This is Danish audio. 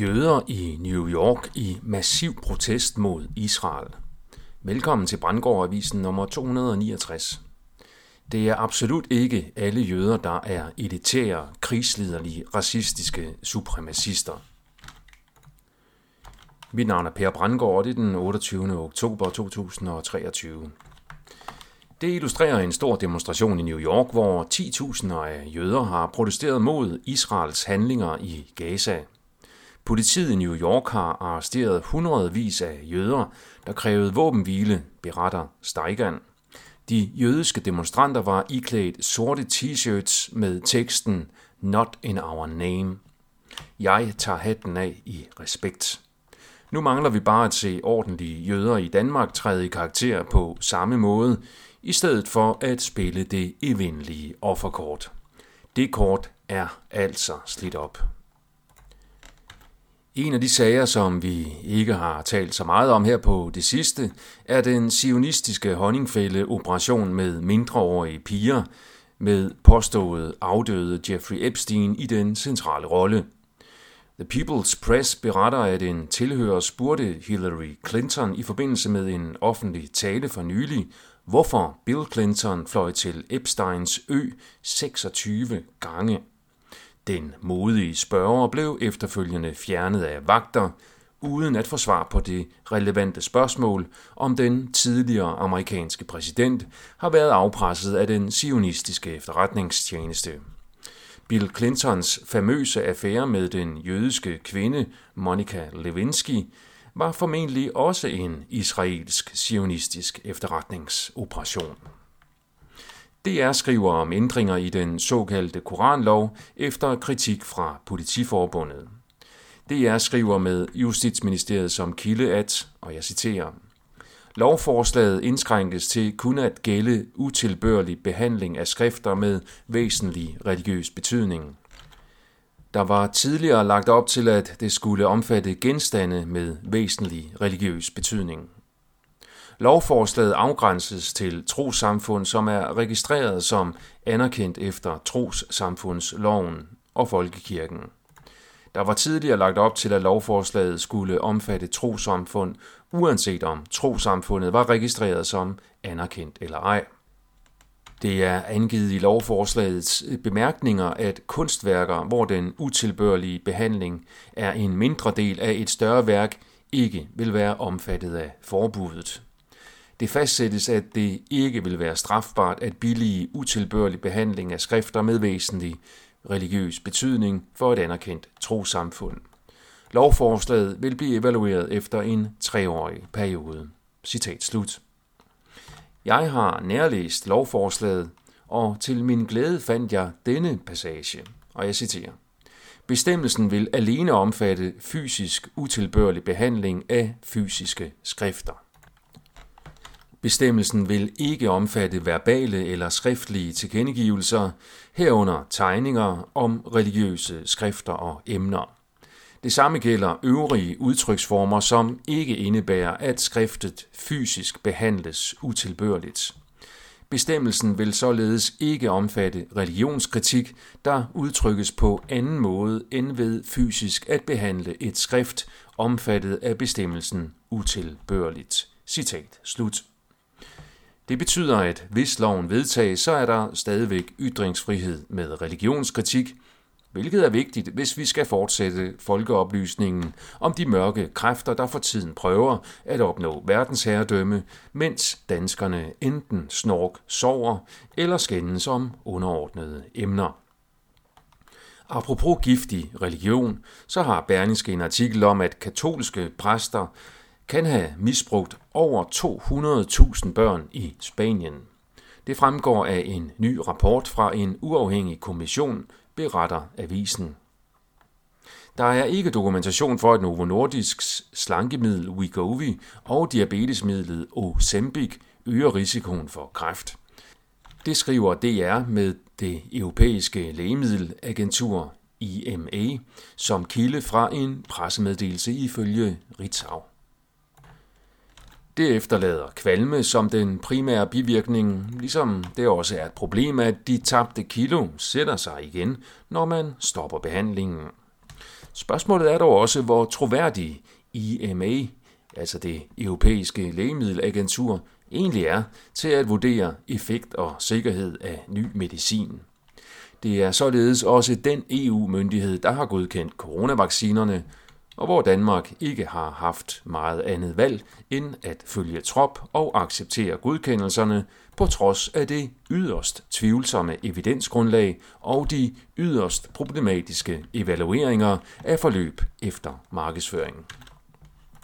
Jøder i New York i massiv protest mod Israel. Velkommen til Brandgård-avisen nummer 269. Det er absolut ikke alle jøder, der er elitære, krigsliderlige, racistiske supremacister. Mit navn er Per Brandgård, og det er den 28. oktober 2023. Det illustrerer en stor demonstration i New York, hvor 10.000 af jøder har protesteret mod Israels handlinger i Gaza – Politiet i New York har arresteret hundredvis af jøder, der krævede våbenhvile, beretter Steigan. De jødiske demonstranter var iklædt sorte t-shirts med teksten Not in our name. Jeg tager hatten af i respekt. Nu mangler vi bare at se ordentlige jøder i Danmark træde i karakter på samme måde, i stedet for at spille det evindelige offerkort. Det kort er altså slidt op. En af de sager, som vi ikke har talt så meget om her på det sidste, er den sionistiske honningfælde-operation med mindreårige piger, med påstået afdøde Jeffrey Epstein i den centrale rolle. The People's Press beretter, at en tilhører spurgte Hillary Clinton i forbindelse med en offentlig tale for nylig, hvorfor Bill Clinton fløj til Epsteins ø 26 gange. Den modige spørger blev efterfølgende fjernet af vagter, uden at få svar på det relevante spørgsmål, om den tidligere amerikanske præsident har været afpresset af den sionistiske efterretningstjeneste. Bill Clintons famøse affære med den jødiske kvinde Monica Lewinsky var formentlig også en israelsk sionistisk efterretningsoperation. DR skriver om ændringer i den såkaldte Koranlov efter kritik fra Politiforbundet. DR skriver med Justitsministeriet som kilde at, og jeg citerer, Lovforslaget indskrænkes til kun at gælde utilbørlig behandling af skrifter med væsentlig religiøs betydning. Der var tidligere lagt op til, at det skulle omfatte genstande med væsentlig religiøs betydning. Lovforslaget afgrænses til trosamfund, som er registreret som anerkendt efter trossamfundsloven og folkekirken. Der var tidligere lagt op til, at lovforslaget skulle omfatte trosamfund, uanset om trosamfundet var registreret som anerkendt eller ej. Det er angivet i lovforslagets bemærkninger, at kunstværker, hvor den utilbørlige behandling er en mindre del af et større værk, ikke vil være omfattet af forbuddet. Det fastsættes, at det ikke vil være strafbart at billige utilbørlig behandling af skrifter med væsentlig religiøs betydning for et anerkendt trosamfund. Lovforslaget vil blive evalueret efter en treårig periode. Citat slut. Jeg har nærlæst lovforslaget, og til min glæde fandt jeg denne passage, og jeg citerer. Bestemmelsen vil alene omfatte fysisk utilbørlig behandling af fysiske skrifter. Bestemmelsen vil ikke omfatte verbale eller skriftlige tilkendegivelser, herunder tegninger om religiøse skrifter og emner. Det samme gælder øvrige udtryksformer, som ikke indebærer, at skriftet fysisk behandles utilbørligt. Bestemmelsen vil således ikke omfatte religionskritik, der udtrykkes på anden måde end ved fysisk at behandle et skrift omfattet af bestemmelsen utilbørligt. Citat slut. Det betyder, at hvis loven vedtages, så er der stadigvæk ytringsfrihed med religionskritik, hvilket er vigtigt, hvis vi skal fortsætte folkeoplysningen om de mørke kræfter, der for tiden prøver at opnå verdensherredømme, mens danskerne enten snork sover eller skændes om underordnede emner. Apropos giftig religion, så har Berlingske en artikel om, at katolske præster kan have misbrugt over 200.000 børn i Spanien. Det fremgår af en ny rapport fra en uafhængig kommission, beretter avisen. Der er ikke dokumentation for, at Novo Nordisks slankemiddel Wegovy og diabetesmidlet Ozempic øger risikoen for kræft. Det skriver DR med det europæiske lægemiddelagentur IMA som kilde fra en pressemeddelelse ifølge Ritzau. Det efterlader kvalme som den primære bivirkning, ligesom det også er et problem, at de tabte kilo sætter sig igen, når man stopper behandlingen. Spørgsmålet er dog også, hvor troværdig EMA, altså det europæiske lægemiddelagentur, egentlig er til at vurdere effekt og sikkerhed af ny medicin. Det er således også den EU-myndighed, der har godkendt coronavaccinerne, og hvor Danmark ikke har haft meget andet valg end at følge trop og acceptere godkendelserne på trods af det yderst tvivlsomme evidensgrundlag og de yderst problematiske evalueringer af forløb efter markedsføringen.